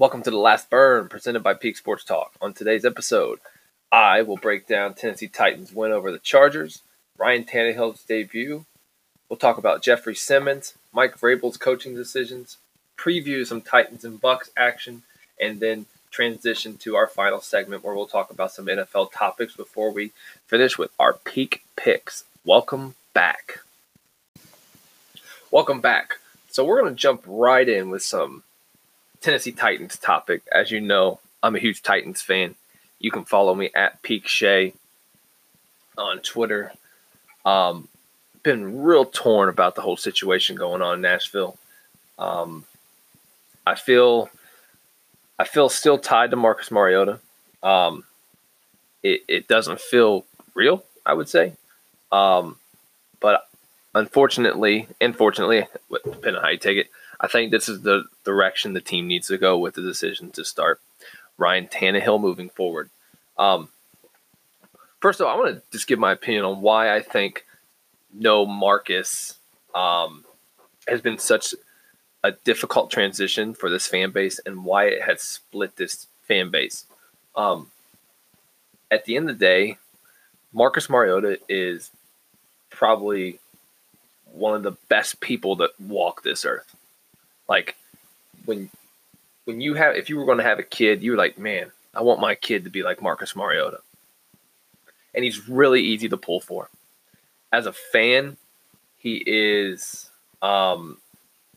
Welcome to the Last Burn, presented by Peak Sports Talk. On today's episode, I will break down Tennessee Titans' win over the Chargers, Ryan Tannehill's debut. We'll talk about Jeffrey Simmons, Mike Vrabel's coaching decisions, preview some Titans and Bucks action, and then transition to our final segment where we'll talk about some NFL topics before we finish with our peak picks. Welcome back. Welcome back. So we're going to jump right in with some Tennessee Titans topic. As you know, I'm a huge Titans fan. You can follow me at Peak Shay on Twitter. Um, been real torn about the whole situation going on in Nashville. Um, I feel I feel still tied to Marcus Mariota. Um, it, it doesn't feel real, I would say. Um, but unfortunately, unfortunately, depending on how you take it, I think this is the direction the team needs to go with the decision to start Ryan Tannehill moving forward. Um, first of all, I want to just give my opinion on why I think no Marcus um, has been such a difficult transition for this fan base and why it has split this fan base. Um, at the end of the day, Marcus Mariota is probably one of the best people that walk this earth. Like when when you have if you were going to have a kid, you were like, man, I want my kid to be like Marcus Mariota. And he's really easy to pull for. As a fan, he is um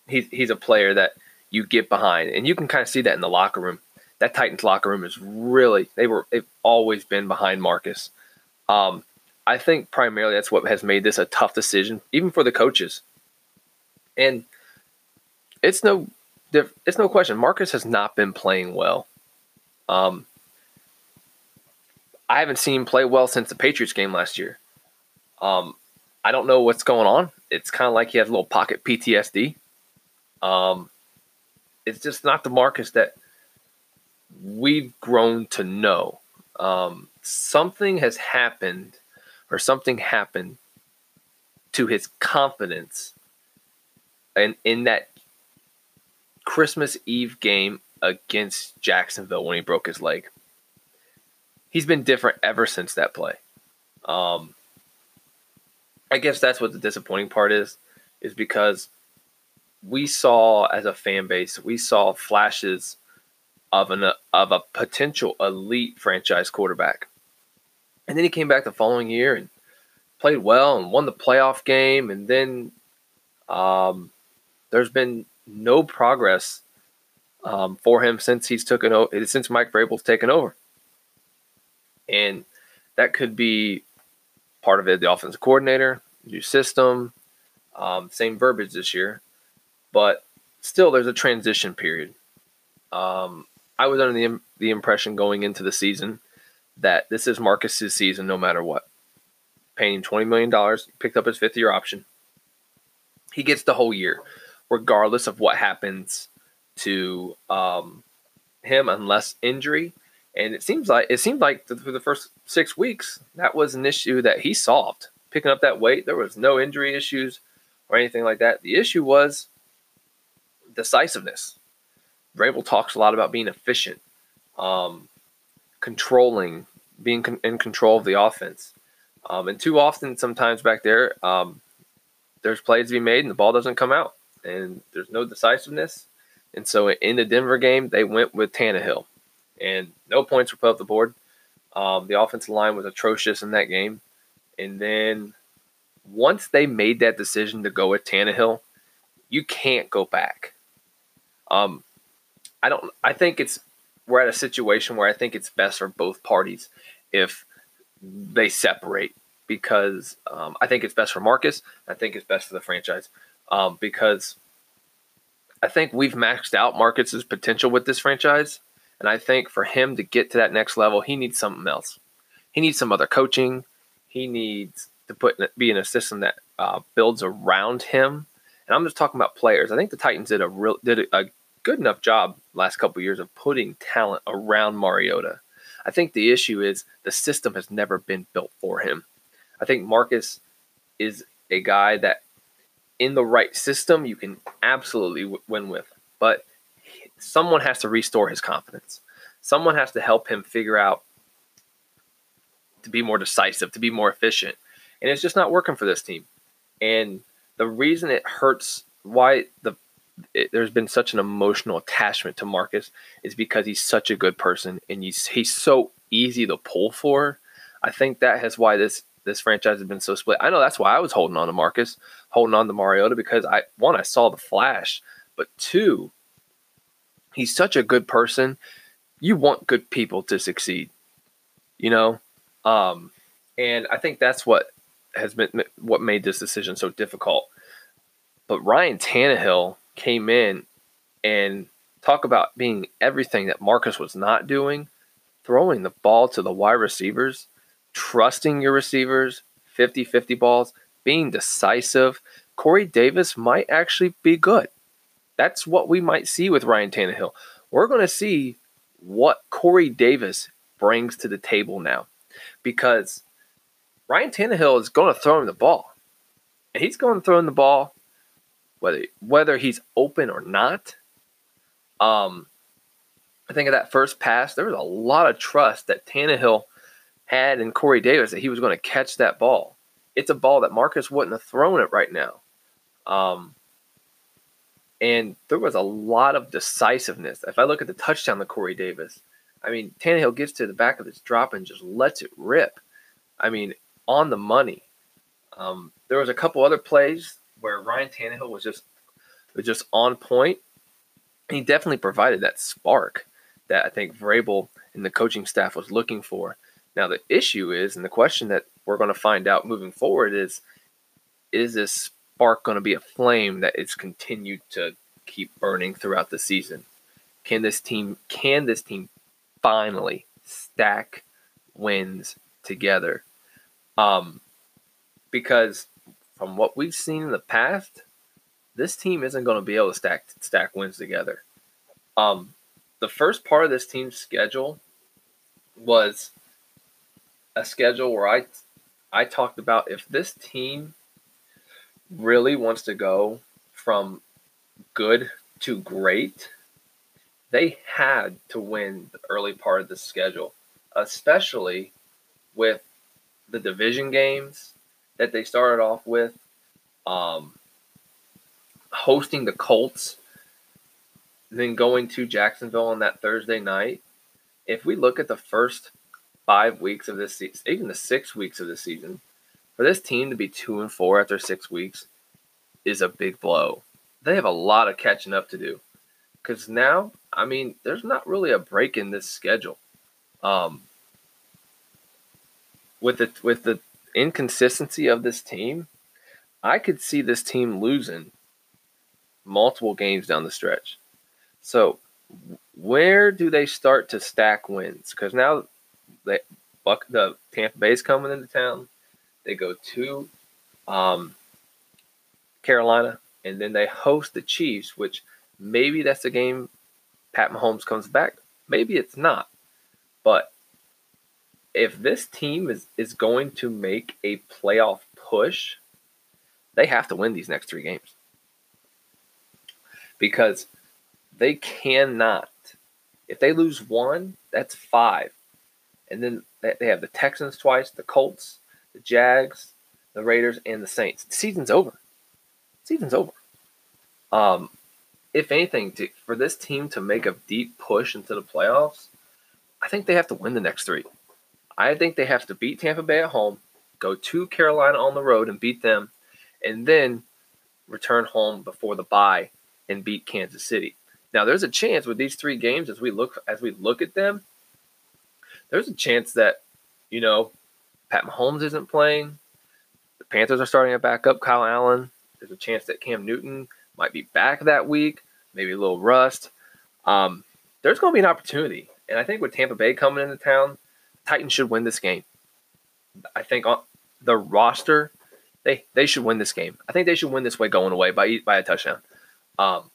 he's he's a player that you get behind. And you can kind of see that in the locker room. That Titans locker room is really they were they've always been behind Marcus. Um I think primarily that's what has made this a tough decision, even for the coaches. And it's no it's no question. Marcus has not been playing well. Um, I haven't seen him play well since the Patriots game last year. Um, I don't know what's going on. It's kind of like he has a little pocket PTSD. Um, it's just not the Marcus that we've grown to know. Um, something has happened, or something happened to his confidence, and in that Christmas Eve game against Jacksonville when he broke his leg. He's been different ever since that play. Um, I guess that's what the disappointing part is, is because we saw as a fan base, we saw flashes of an of a potential elite franchise quarterback, and then he came back the following year and played well and won the playoff game, and then um, there's been no progress um, for him since he's taken over, since Mike Vrabel's taken over, and that could be part of it. The offensive coordinator, new system, um, same verbiage this year, but still, there's a transition period. Um, I was under the the impression going into the season that this is Marcus's season, no matter what. Paying him twenty million dollars, picked up his fifth year option. He gets the whole year regardless of what happens to um, him, unless injury. And it seems like it seemed like for the first six weeks that was an issue that he solved. Picking up that weight, there was no injury issues or anything like that. The issue was decisiveness. Vrabel talks a lot about being efficient, um, controlling, being con- in control of the offense. Um, and too often, sometimes back there, um, there's plays to be made and the ball doesn't come out and there's no decisiveness. And so in the Denver game, they went with Tannehill, and no points were put up the board. Um, the offensive line was atrocious in that game. And then once they made that decision to go with Tannehill, you can't go back. Um, I don't. I think it's we're at a situation where I think it's best for both parties if they separate because um, I think it's best for Marcus. I think it's best for the franchise um, because I think we've maxed out Marcus's potential with this franchise. And I think for him to get to that next level, he needs something else. He needs some other coaching. He needs to put be in a system that uh, builds around him. And I'm just talking about players. I think the Titans did a real did a, good enough job last couple of years of putting talent around Mariota. I think the issue is the system has never been built for him. I think Marcus is a guy that in the right system, you can absolutely win with. But someone has to restore his confidence. Someone has to help him figure out to be more decisive, to be more efficient. And it's just not working for this team. And the reason it hurts, why the it, there's been such an emotional attachment to Marcus is because he's such a good person and he's he's so easy to pull for. I think that has why this this franchise has been so split. I know that's why I was holding on to Marcus, holding on to Mariota because I one I saw the flash, but two, he's such a good person. You want good people to succeed, you know, um, and I think that's what has been what made this decision so difficult. But Ryan Tannehill came in and talk about being everything that Marcus was not doing, throwing the ball to the wide receivers, trusting your receivers, 50 50 balls, being decisive. Corey Davis might actually be good. That's what we might see with Ryan Tannehill. We're going to see what Corey Davis brings to the table now because Ryan Tannehill is going to throw him the ball. And he's going to throw him the ball whether whether he's open or not. Um, I think of that first pass, there was a lot of trust that Tannehill had in Corey Davis that he was going to catch that ball. It's a ball that Marcus wouldn't have thrown it right now. Um, and there was a lot of decisiveness. If I look at the touchdown to Corey Davis, I mean, Tannehill gets to the back of this drop and just lets it rip. I mean, on the money. Um, there was a couple other plays where Ryan Tannehill was just was just on point. He definitely provided that spark that I think Vrabel and the coaching staff was looking for. Now the issue is, and the question that we're going to find out moving forward is, is this spark going to be a flame that is continued to keep burning throughout the season? Can this team can this team finally stack wins together? Um, because from what we've seen in the past, this team isn't going to be able to stack stack wins together. Um, the first part of this team's schedule was a schedule where I I talked about if this team really wants to go from good to great, they had to win the early part of the schedule, especially with the division games that they started off with, um, hosting the Colts, then going to Jacksonville on that Thursday night. If we look at the first five weeks of this season, even the six weeks of this season, for this team to be two and four after six weeks is a big blow. They have a lot of catching up to do because now, I mean, there's not really a break in this schedule. Um, with the with the inconsistency of this team, I could see this team losing multiple games down the stretch. So, where do they start to stack wins? Because now they Buck the Tampa Bay's coming into town. They go to um, Carolina, and then they host the Chiefs, which maybe that's the game Pat Mahomes comes back. Maybe it's not. But if this team is, is going to make a playoff push, they have to win these next three games. Because they cannot. If they lose one, that's five. And then they have the Texans twice, the Colts, the Jags, the Raiders, and the Saints. The season's over. The season's over. Um, if anything, to, for this team to make a deep push into the playoffs, I think they have to win the next three. I think they have to beat Tampa Bay at home, go to Carolina on the road and beat them, and then return home before the bye and beat Kansas City. Now there's a chance with these three games as we look as we look at them, there's a chance that, you know, Pat Mahomes isn't playing. The Panthers are starting to back up Kyle Allen. There's a chance that Cam Newton might be back that week, maybe a little rust. Um, there's going to be an opportunity. And I think with Tampa Bay coming into town, Titans should win this game. I think on the roster, they they should win this game. I think they should win this way going away by by a touchdown. Um,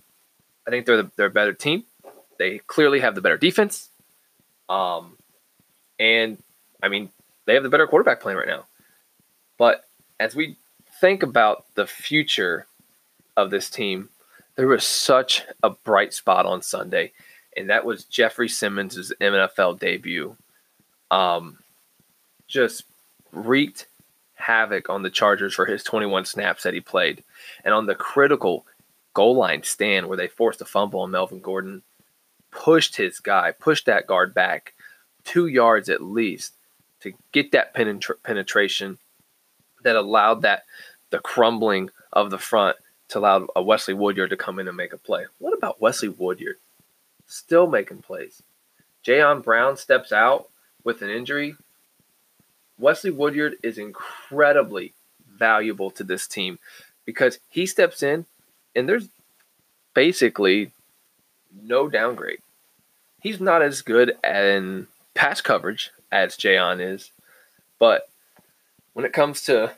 I think they're the, they're a better team. They clearly have the better defense. Um, and I mean they have the better quarterback playing right now. But as we think about the future of this team, there was such a bright spot on Sunday, and that was Jeffrey Simmons' NFL debut. Um, just wreaked havoc on the Chargers for his 21 snaps that he played. And on the critical goal line stand where they forced a fumble on Melvin Gordon, pushed his guy, pushed that guard back two yards at least to get that penetra- penetration that allowed that the crumbling of the front to allow a Wesley Woodyard to come in and make a play. What about Wesley Woodyard? Still making plays. Jayon Brown steps out with an injury. Wesley Woodyard is incredibly valuable to this team because he steps in and there's basically no downgrade. He's not as good in pass coverage as Jayon is, but when it comes to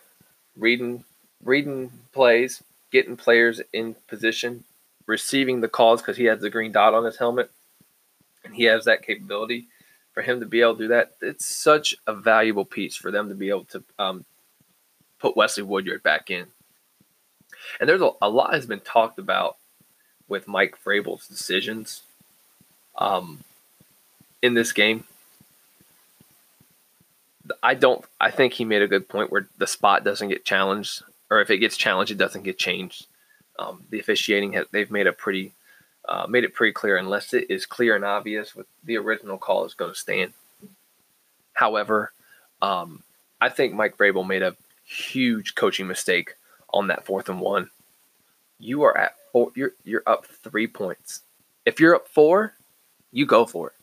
reading reading plays, getting players in position, receiving the calls because he has the green dot on his helmet, and he has that capability. For him to be able to do that, it's such a valuable piece for them to be able to um, put Wesley Woodyard back in. And there's a, a, lot has been talked about with Mike Vrabel's decisions um, in this game. I don't. I think he made a good point where the spot doesn't get challenged or if it gets challenged, it doesn't get changed. Um, the officiating has, they've made a pretty uh, made it pretty clear unless it is clear and obvious with the original call is going to stand. However, um, I think Mike Vrabel made a huge coaching mistake on that fourth and one. You are at four. You're you're up three points. If you're up four, you go for it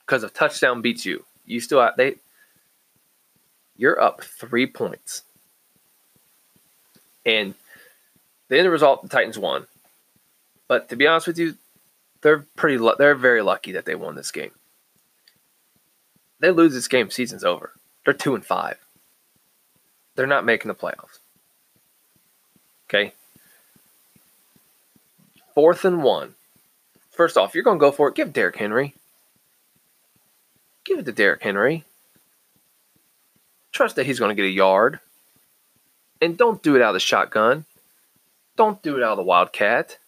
because a touchdown beats you. You still have, they. You're up three points. And the end result, the Titans won. But to be honest with you, they're pretty. They're very lucky that they won this game. They lose this game, season's over. They're two and five. They're not making the playoffs. Okay. Fourth and one. First off, you're going to go for it. Give Derrick Henry. Give it to Derrick Henry. Trust that he's going to get a yard. And don't do it out of the shotgun. Don't do it out of the wildcat.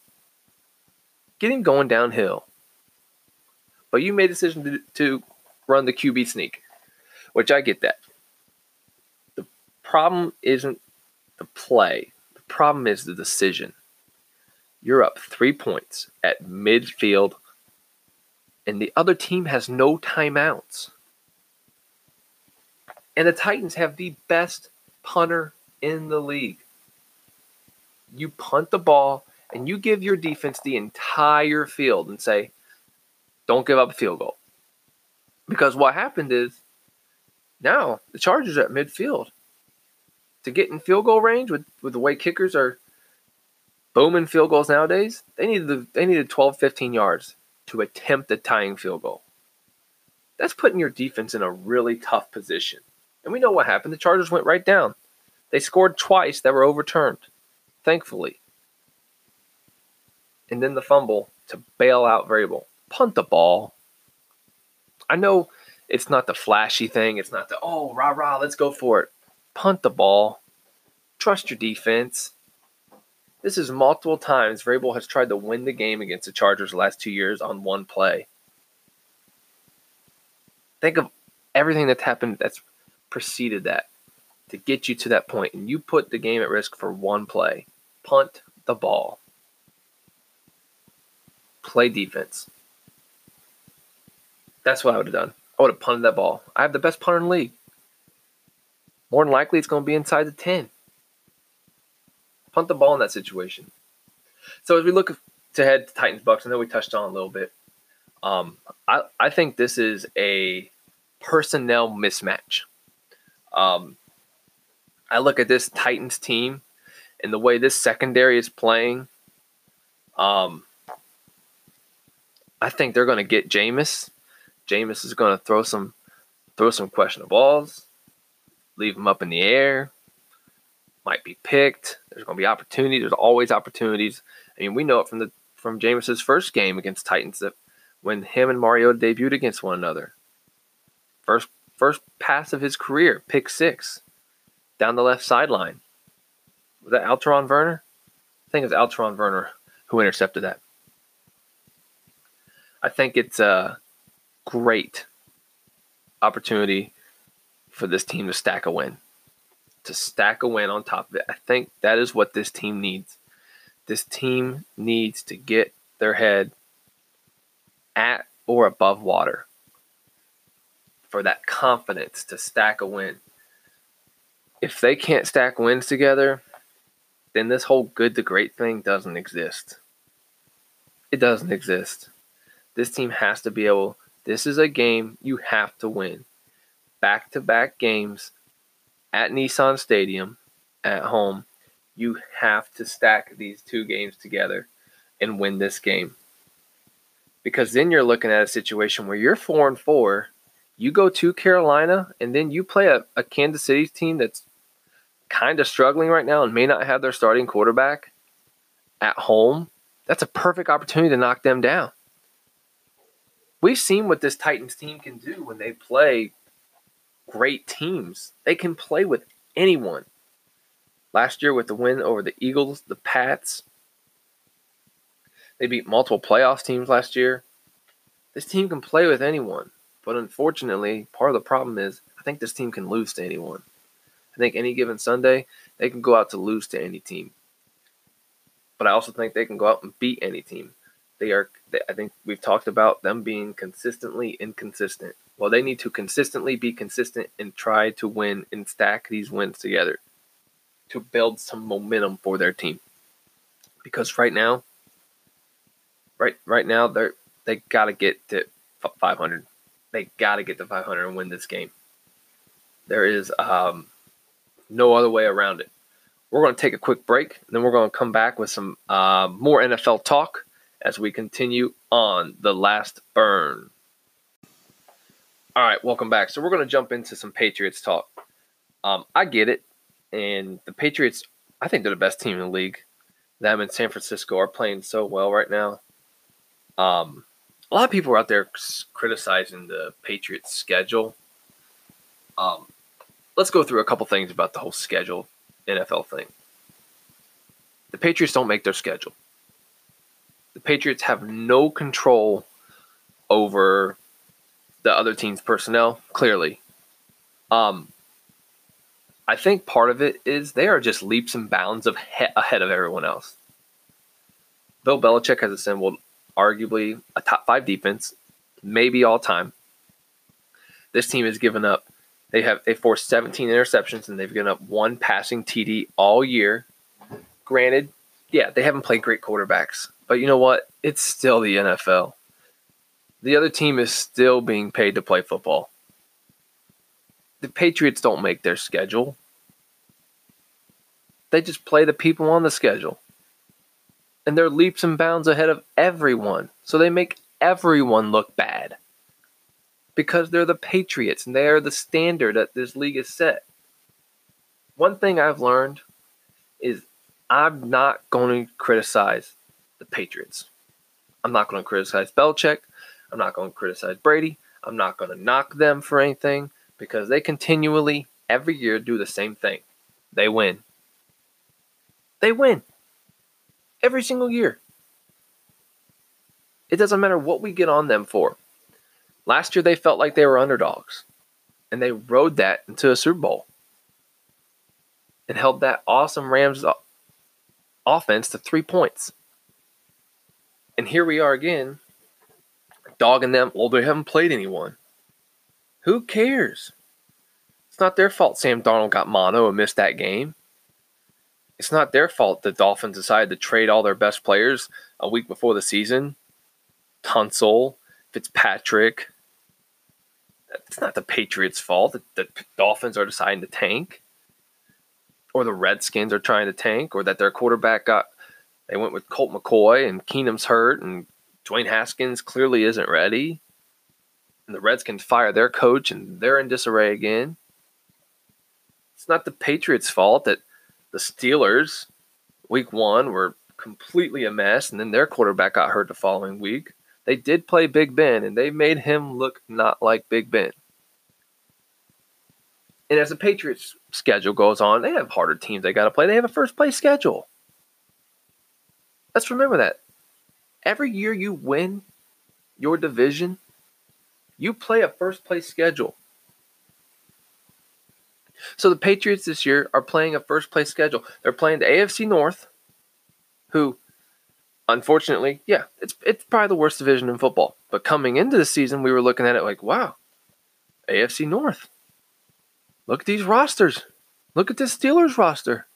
Get him going downhill. But you made a decision to, to run the QB sneak, which I get that. The problem isn't the play, the problem is the decision. You're up three points at midfield, and the other team has no timeouts. And the Titans have the best punter in the league. You punt the ball and you give your defense the entire field and say, don't give up a field goal. Because what happened is now the Chargers are at midfield. To get in field goal range with, with the way kickers are booming field goals nowadays, they needed the, they needed 12, 15 yards to attempt a tying field goal. That's putting your defense in a really tough position. And we know what happened. The Chargers went right down. They scored twice that were overturned, thankfully. And then the fumble to bail out Vrabel. Punt the ball. I know it's not the flashy thing. It's not the, oh, rah, rah, let's go for it. Punt the ball. Trust your defense. This is multiple times Vrabel has tried to win the game against the Chargers the last two years on one play. Think of everything that's happened that's preceded that to get you to that point, and you put the game at risk for one play. Punt the ball. Play defense. That's what I would have done. I would have punted that ball. I have the best punter in the league. More than likely, it's going to be inside the 10. Punt the ball in that situation. So as we look to head to Titans Bucks, I know we touched on a little bit. Um, I, I think this is a personnel mismatch. Um, I look at this Titans team and the way this secondary is playing. Um, I think they're going to get Jameis. Jameis is going to throw some throw some questionable balls, leave them up in the air. Might be picked. There's going to be opportunities. There's always opportunities. I mean, we know it from the from Jameis's first game against Titans that when him and Mario debuted against one another, first first pass of his career, pick six down the left sideline. Was that Alterraun Verner? I think it was Alterraun Verner who intercepted that. I think it's a great opportunity for this team to stack a win. To stack a win on top of it. I think that is what this team needs. This team needs to get their head at or above water for that confidence to stack a win. If they can't stack wins together, then this whole good to great thing doesn't exist. It doesn't exist. This team has to be able, this is a game you have to win. Back to back games at Nissan Stadium at home. You have to stack these two games together and win this game. Because then you're looking at a situation where you're four and four, you go to Carolina, and then you play a, a Kansas City team that's kind of struggling right now and may not have their starting quarterback at home, that's a perfect opportunity to knock them down. We've seen what this Titans team can do when they play great teams. They can play with anyone. Last year, with the win over the Eagles, the Pats, they beat multiple playoffs teams last year. This team can play with anyone. But unfortunately, part of the problem is I think this team can lose to anyone. I think any given Sunday, they can go out to lose to any team. But I also think they can go out and beat any team. They are, I think we've talked about them being consistently inconsistent. Well, they need to consistently be consistent and try to win and stack these wins together to build some momentum for their team. Because right now, right right now they're they got to get to 500. They got to get to 500 and win this game. There is um, no other way around it. We're going to take a quick break, and then we're going to come back with some uh, more NFL talk as we continue on the last burn. All right, welcome back. So we're going to jump into some Patriots talk. Um, I get it, and the Patriots, I think they're the best team in the league. Them and San Francisco are playing so well right now. Um, a lot of people are out there criticizing the Patriots' schedule. Um, let's go through a couple things about the whole schedule NFL thing. The Patriots don't make their schedule. The Patriots have no control over the other team's personnel, clearly. Um, I think part of it is they are just leaps and bounds of he- ahead of everyone else. Bill Belichick has assembled arguably a top five defense, maybe all time. This team has given up they have they forced 17 interceptions and they've given up one passing TD all year. Granted, yeah, they haven't played great quarterbacks, but you know what? It's still the NFL. The other team is still being paid to play football. The Patriots don't make their schedule. They just play the people on the schedule. And they're leaps and bounds ahead of everyone. So they make everyone look bad because they're the Patriots and they are the standard that this league is set. One thing I've learned is I'm not going to criticize the Patriots. I'm not going to criticize Belichick. I'm not going to criticize Brady. I'm not going to knock them for anything because they continually, every year, do the same thing. They win. They win. Every single year. It doesn't matter what we get on them for. Last year, they felt like they were underdogs, and they rode that into a Super Bowl and held that awesome Rams offense to three points. And here we are again, dogging them. Well, they haven't played anyone. Who cares? It's not their fault Sam Darnold got mono and missed that game. It's not their fault the Dolphins decided to trade all their best players a week before the season. Tunsil, Fitzpatrick, it's not the Patriots' fault that the Dolphins are deciding to tank, or the Redskins are trying to tank, or that their quarterback got they went with Colt McCoy and Keenum's hurt, and Dwayne Haskins clearly isn't ready, and the Redskins fire their coach and they're in disarray again. It's not the Patriots' fault that the Steelers, week one, were completely a mess, and then their quarterback got hurt the following week. They did play Big Ben, and they made him look not like Big Ben. And as the Patriots' schedule goes on, they have harder teams they got to play. They have a first place schedule. Let's remember that. Every year you win your division, you play a first place schedule. So the Patriots this year are playing a first place schedule. They're playing the AFC North, who unfortunately, yeah, it's it's probably the worst division in football. But coming into the season, we were looking at it like, wow, AFC North. Look at these rosters. Look at this Steelers roster.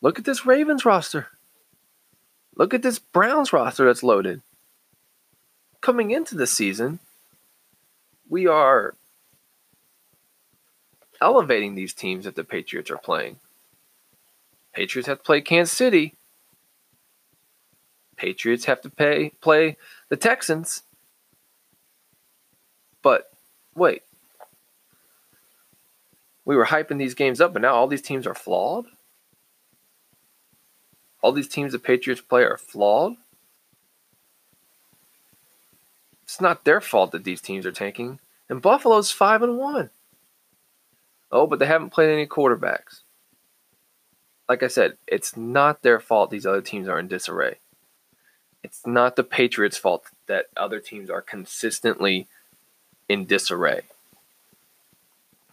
Look at this Ravens roster. Look at this Browns roster that's loaded. Coming into the season, we are elevating these teams that the Patriots are playing. Patriots have to play Kansas City. Patriots have to pay play the Texans. But wait. We were hyping these games up, but now all these teams are flawed? All these teams the Patriots play are flawed? It's not their fault that these teams are tanking. And Buffalo's 5 and 1. Oh, but they haven't played any quarterbacks. Like I said, it's not their fault these other teams are in disarray. It's not the Patriots' fault that other teams are consistently in disarray.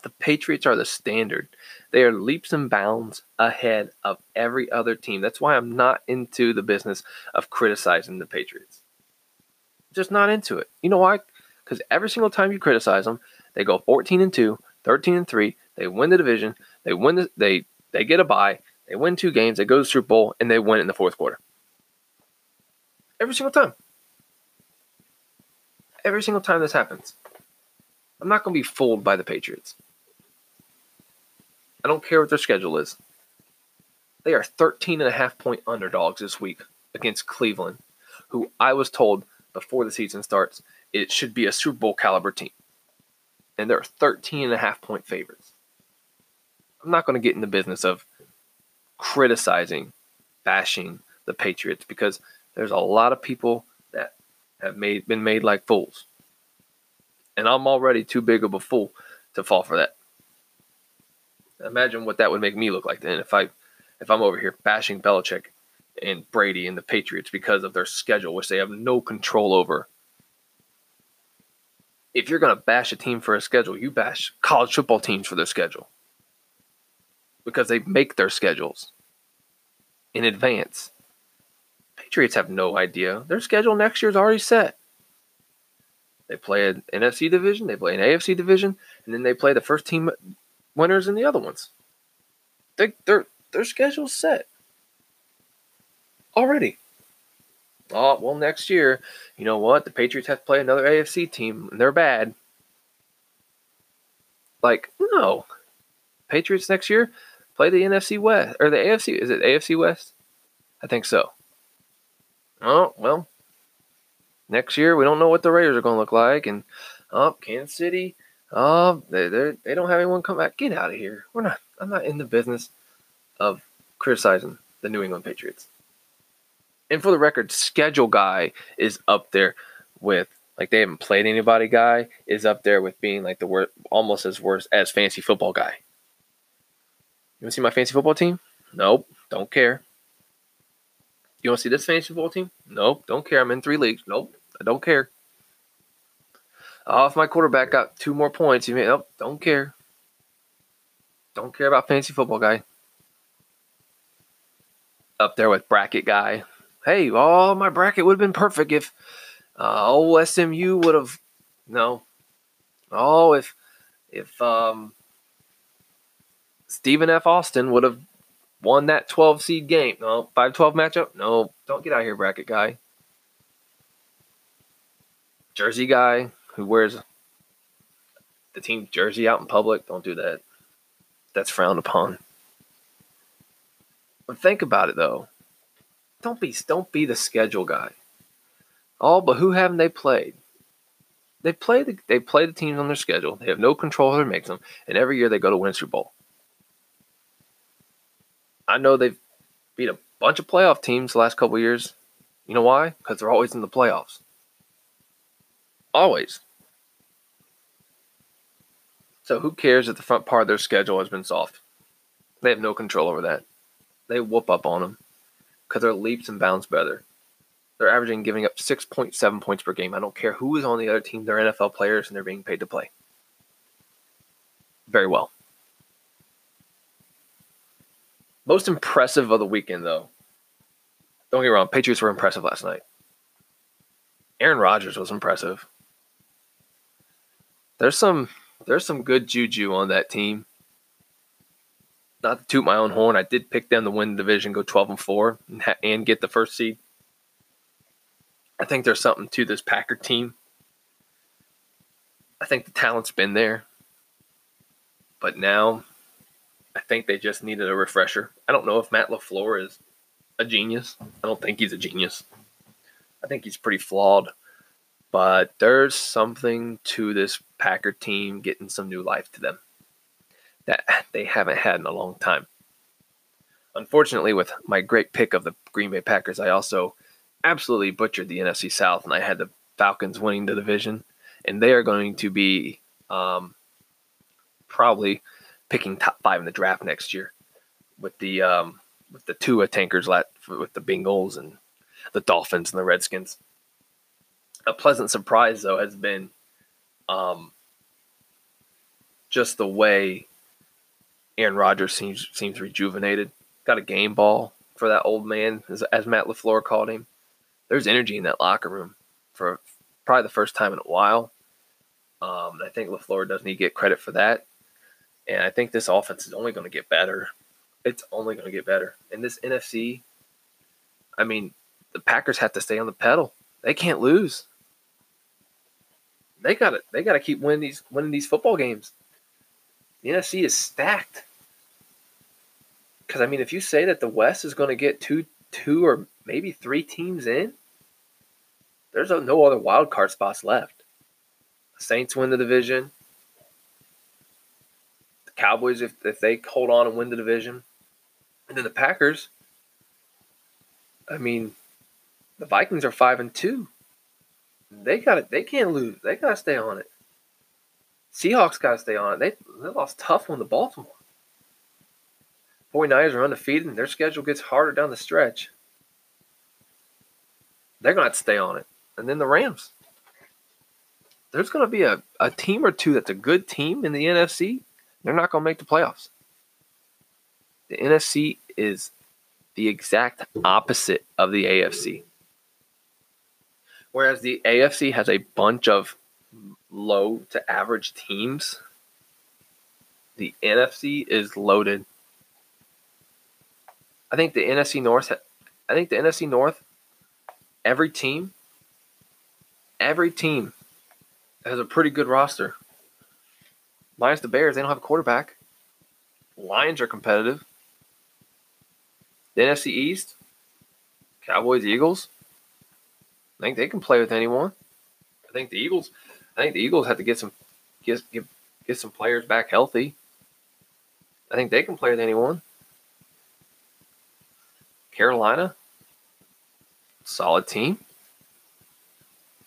The Patriots are the standard. They are leaps and bounds ahead of every other team. That's why I'm not into the business of criticizing the Patriots. Just not into it. You know why? Because every single time you criticize them, they go 14 and 2, 13 and 3, they win the division. They win. The, they they get a bye. They win two games. They go to the Super Bowl and they win in the fourth quarter. Every single time. Every single time this happens. I'm not going to be fooled by the Patriots. I don't care what their schedule is. They are 13 and a half point underdogs this week against Cleveland, who I was told before the season starts it should be a Super Bowl caliber team. And they're 13 and a half point favorites. I'm not going to get in the business of criticizing, bashing the Patriots because there's a lot of people that have made been made like fools. And I'm already too big of a fool to fall for that. Imagine what that would make me look like then if I if I'm over here bashing Belichick and Brady and the Patriots because of their schedule, which they have no control over. If you're gonna bash a team for a schedule, you bash college football teams for their schedule because they make their schedules in advance. Patriots have no idea. Their schedule next year is already set. They play an NFC division, they play an AFC division, and then they play the first team winners in the other ones. They, their their schedule's set already. Oh well, next year, you know what? The Patriots have to play another AFC team, and they're bad. Like no, Patriots next year play the NFC West or the AFC. Is it AFC West? I think so. Oh well, next year we don't know what the Raiders are going to look like, and oh, Kansas City. Oh, they they don't have anyone come back. Get out of here. We're not. I'm not in the business of criticizing the New England Patriots. And for the record, schedule guy is up there with like they haven't played anybody guy is up there with being like the worst, almost as worse as fancy football guy. You want to see my fancy football team? Nope, don't care. You want to see this fancy football team? Nope, don't care. I'm in three leagues. Nope, I don't care. Oh, if my quarterback got two more points, you may, nope, don't care. Don't care about fancy football guy. Up there with bracket guy. Hey, oh, my bracket would have been perfect if uh, old SMU would have. No. Oh, if if um Stephen F. Austin would have won that 12 seed game. No, 5 12 matchup. No, don't get out here, bracket guy. Jersey guy who wears the team jersey out in public. Don't do that. That's frowned upon. But think about it though. Don't be don't be the schedule guy. Oh, but who haven't they played? They play the they play the teams on their schedule. They have no control over who makes them, and every year they go to win Super Bowl. I know they've beat a bunch of playoff teams the last couple years. You know why? Because they're always in the playoffs. Always. So who cares if the front part of their schedule has been soft? They have no control over that. They whoop up on them. because they're leaps and bounds better. They're averaging giving up 6.7 points per game. I don't care who is on the other team, they're NFL players and they're being paid to play. Very well. Most impressive of the weekend, though. Don't get wrong, Patriots were impressive last night. Aaron Rodgers was impressive. There's some there's some good juju on that team. Not to toot my own horn, I did pick them to win the division, go 12 and 4, and, ha- and get the first seed. I think there's something to this Packer team. I think the talent's been there. But now I think they just needed a refresher. I don't know if Matt LaFleur is a genius. I don't think he's a genius. I think he's pretty flawed. But there's something to this Packer team getting some new life to them that they haven't had in a long time. Unfortunately, with my great pick of the Green Bay Packers, I also absolutely butchered the NFC South, and I had the Falcons winning the division, and they are going to be um, probably picking top five in the draft next year with the um, with the Tua tankers with the Bengals and the Dolphins and the Redskins. A pleasant surprise though has been um, just the way Aaron Rodgers seems seems rejuvenated. Got a game ball for that old man, as, as Matt LaFleur called him. There's energy in that locker room for probably the first time in a while. Um, I think LaFleur does need to get credit for that. And I think this offense is only going to get better. It's only going to get better. And this NFC, I mean, the Packers have to stay on the pedal. They can't lose. They got to they got to keep winning these winning these football games. The NFC is stacked. Because I mean, if you say that the West is going to get two two or maybe three teams in, there's no other wild card spots left. The Saints win the division. Cowboys, if, if they hold on and win the division. And then the Packers, I mean, the Vikings are five and two. They got it. They can't lose. They got to stay on it. Seahawks got to stay on it. They, they lost tough one to Baltimore. 49ers are undefeated, and their schedule gets harder down the stretch. They're going to have to stay on it. And then the Rams. There's to be a, a team or two that's a good team in the NFC. They're not going to make the playoffs. The NFC is the exact opposite of the AFC. Whereas the AFC has a bunch of low to average teams, the NFC is loaded. I think the NFC North I think the NFC North every team every team has a pretty good roster. Minus the Bears, they don't have a quarterback. Lions are competitive. The NFC East, Cowboys, Eagles. I think they can play with anyone. I think the Eagles. I think the Eagles have to get some get get, get some players back healthy. I think they can play with anyone. Carolina, solid team.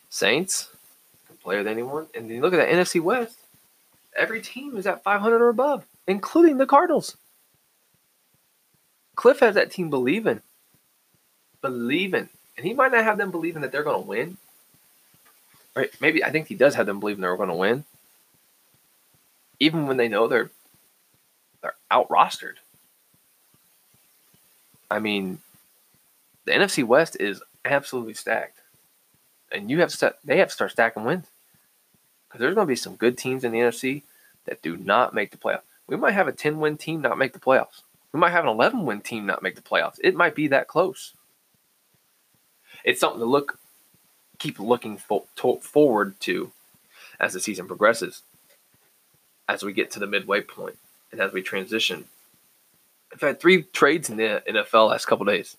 Saints can play with anyone. And then you look at the NFC West. Every team is at 500 or above, including the Cardinals. Kliff has that team believing, believing, and he might not have them believing that they're going to win. Right? Maybe I think he does have them believing they're going to win, even when they know they're they're out rostered. I mean, the NFC West is absolutely stacked, and you have to they have to start stacking wins because there's going to be some good teams in the NFC that do not make the playoffs. We might have a 10 win team not make the playoffs. We might have an 11 win team not make the playoffs. It might be that close. It's something to look, keep looking fo- to- forward to as the season progresses, as we get to the midway point, and as we transition. I've had three trades in the NFL last couple days.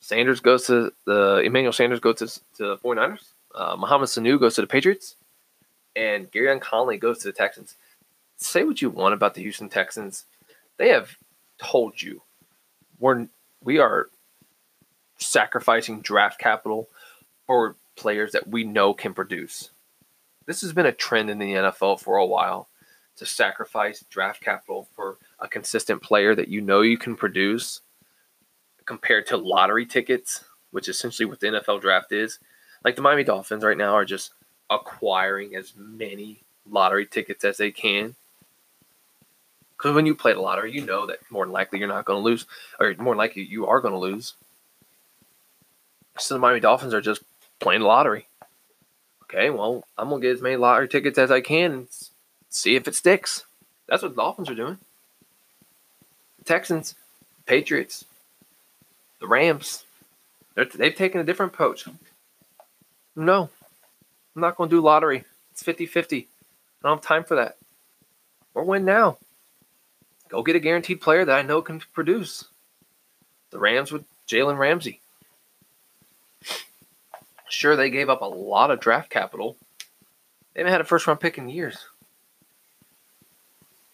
Sanders goes to the Emmanuel Sanders goes to, to the 49ers. Uh, Mohamed Sanu goes to the Patriots, and Gareon Conley goes to the Texans. Say what you want about the Houston Texans, they have told you we're we are sacrificing draft capital for players that we know can produce. This has been a trend in the NFL for a while to sacrifice draft capital for a consistent player that you know you can produce compared to lottery tickets, which is essentially what the NFL draft is. Like the Miami Dolphins right now are just acquiring as many lottery tickets as they can. Because when you play the lottery, you know that more than likely you're not going to lose, or more likely you are going to lose. So the Miami Dolphins are just playing the lottery. Okay, well, I'm going to get as many lottery tickets as I can and see if it sticks. That's what the Dolphins are doing. The Texans, the Patriots, the Rams, they've taken a different approach. No, I'm not going to do lottery. It's 50 50. I don't have time for that. Or win now. Go get a guaranteed player that I know can produce. The Rams with Jalen Ramsey. Sure, they gave up a lot of draft capital. They haven't had a first round pick in years.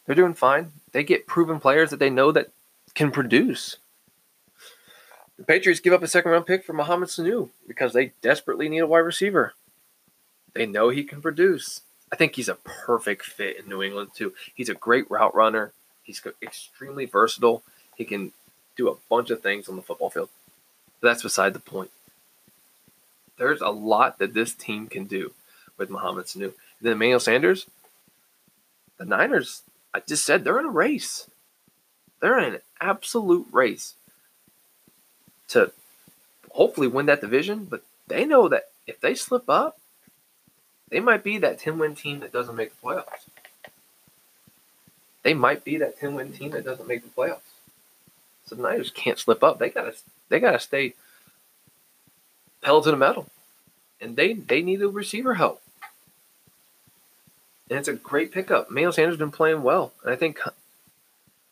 They're doing fine. They get proven players that they know that can produce. The Patriots give up a second round pick for Mohamed Sanu because they desperately need a wide receiver. They know he can produce. I think he's a perfect fit in New England too. He's a great route runner. He's extremely versatile. He can do a bunch of things on the football field. But that's beside the point. There's a lot that this team can do with Mohamed Sanu. And then Emmanuel Sanders, the Niners, I just said they're in a race. They're in an absolute race to hopefully win that division, but they know that if they slip up, they might be that 10 win team that doesn't make the playoffs. They might be that 10 win team that doesn't make the playoffs. So the Niners can't slip up. They gotta they gotta stay pedal to the metal. And they they need the receiver help. And it's a great pickup. Manuel Sanders has been playing well. And I think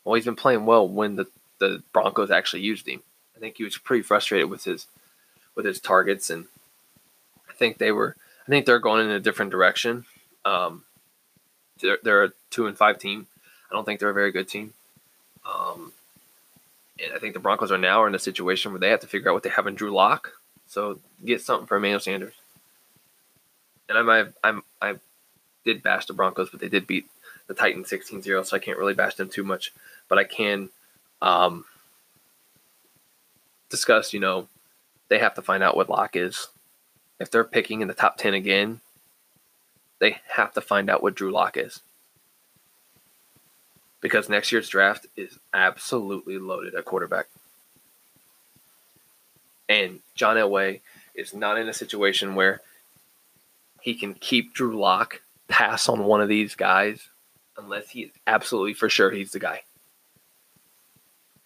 well, he's been playing well when the, the Broncos actually used him. I think he was pretty frustrated with his with his targets and I think they were I think they're going in a different direction. Um, they're, they're, a two and five team. I don't think they're a very good team. Um, and I think the Broncos are now in a situation where they have to figure out what they have in Drew Lock. So get something for Emmanuel Sanders. And I might I'm I did bash the Broncos, but they did beat the Titans 16-0, so I can't really bash them too much. But I can um, discuss, you know, they have to find out what Lock is if they're picking in the top 10 again, they have to find out what Drew Lock is. Because next year's draft is absolutely loaded at quarterback. And John Elway is not in a situation where he can keep Drew Lock, pass on one of these guys, unless he is absolutely for sure he's the guy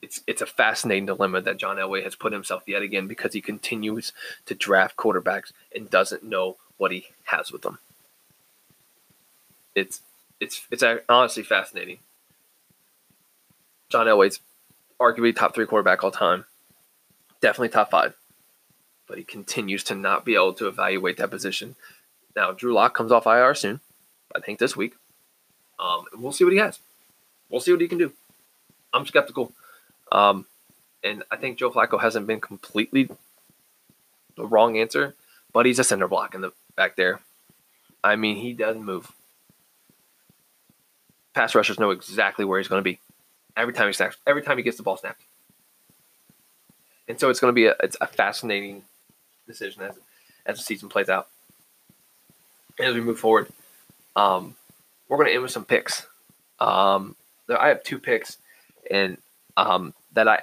it's it's a fascinating dilemma that John Elway has put himself yet again because he continues to draft quarterbacks and doesn't know what he has with them. It's it's it's honestly fascinating. John Elway's arguably top three quarterback all time, definitely top five, but he continues to not be able to evaluate that position. Now Drew Lock comes off IR soon, I think this week. Um, we'll see what he has. We'll see what he can do. I'm skeptical. Um, and I think Joe Flacco hasn't been completely the wrong answer, but he's a center block in the back there. I mean, he doesn't move. Pass rushers know exactly where he's going to be every time he snaps, every time he gets the ball snapped. And so it's going to be a, it's a fascinating decision as as the season plays out. And as we move forward, um, we're going to end with some picks. Um, I have two picks, and um, that I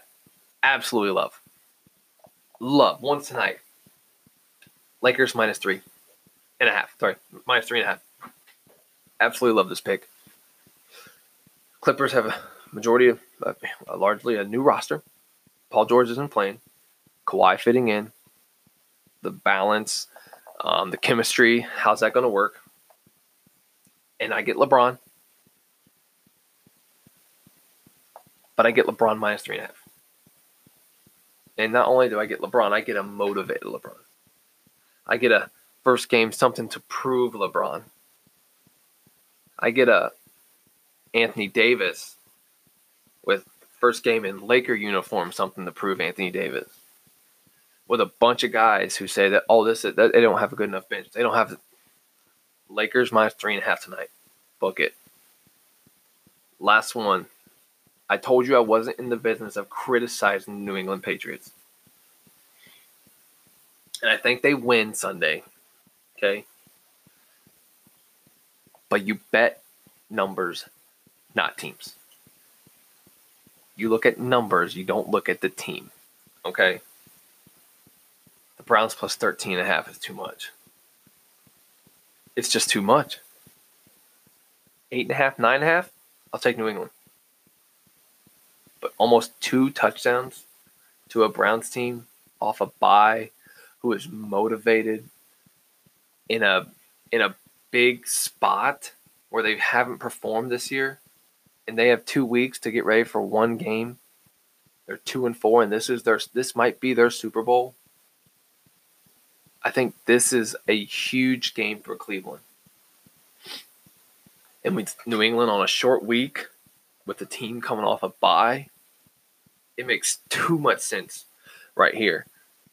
absolutely love. Love. once tonight. Lakers minus three and a half. Sorry, minus three and a half. Absolutely love this pick. Clippers have a majority of, uh, largely a new roster. Paul George isn't playing. Kawhi fitting in. The balance, um, the chemistry. How's that going to work? And I get LeBron. But I get LeBron minus three and a half. And not only do I get LeBron, I get a motivated LeBron. I get a first game something to prove LeBron. I get a Anthony Davis with first game in Laker uniform something to prove Anthony Davis. With a bunch of guys who say that oh this that they don't have a good enough bench. They don't have Lakers minus three and a half tonight. Book it. Last one I told you I wasn't in the business of criticizing the New England Patriots. And I think they win Sunday. Okay. But you bet numbers, not teams. You look at numbers, you don't look at the team. Okay. The Browns plus 13 and a half is too much. It's just too much. Eight and a half, nine and a half, I'll take New England. But almost two touchdowns to a Browns team off a bye who is motivated in a in a big spot where they haven't performed this year and they have two weeks to get ready for one game. They're two and four, and this is their this might be their Super Bowl. I think this is a huge game for Cleveland. And with New England on a short week, with the team coming off a bye, it makes too much sense right here.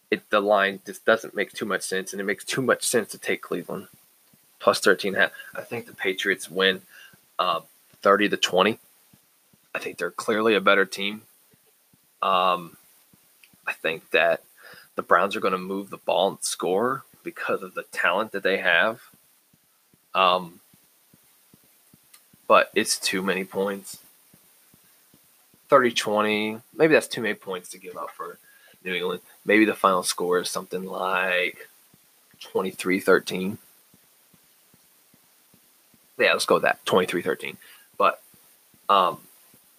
It the line just doesn't make too much sense, and it makes too much sense to take Cleveland plus 13 half. I think the Patriots win uh, 30 to 20. I think they're clearly a better team. Um, I think that the Browns are going to move the ball and score because of the talent that they have. Um, but it's too many points. 30 20. Maybe that's too many points to give up for New England. Maybe the final score is something like 23 13. Yeah, let's go with that 23 13. But um,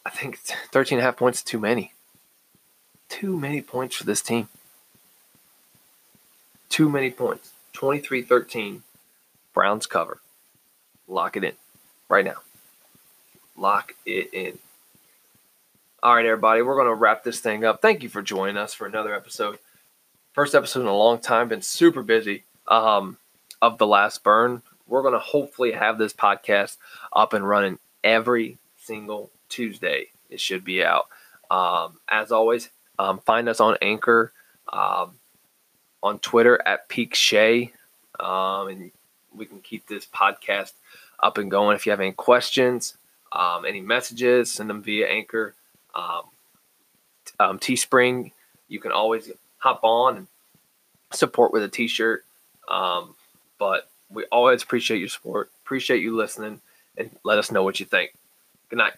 I think 13 and a half points is too many. Too many points for this team. Too many points. 23 13. Browns cover. Lock it in right now. Lock it in. All right, everybody, we're going to wrap this thing up. Thank you for joining us for another episode. First episode in a long time. Been super busy um, of The Last Burn. We're going to hopefully have this podcast up and running every single Tuesday. It should be out. Um, as always, um, find us on Anchor, um, on Twitter at Peak Shay, um, and we can keep this podcast up and going. If you have any questions, um, any messages, send them via Anchor. Um, um, Teespring, you can always hop on and support with a T-shirt. Um, but we always appreciate your support, appreciate you listening, and let us know what you think. Good night.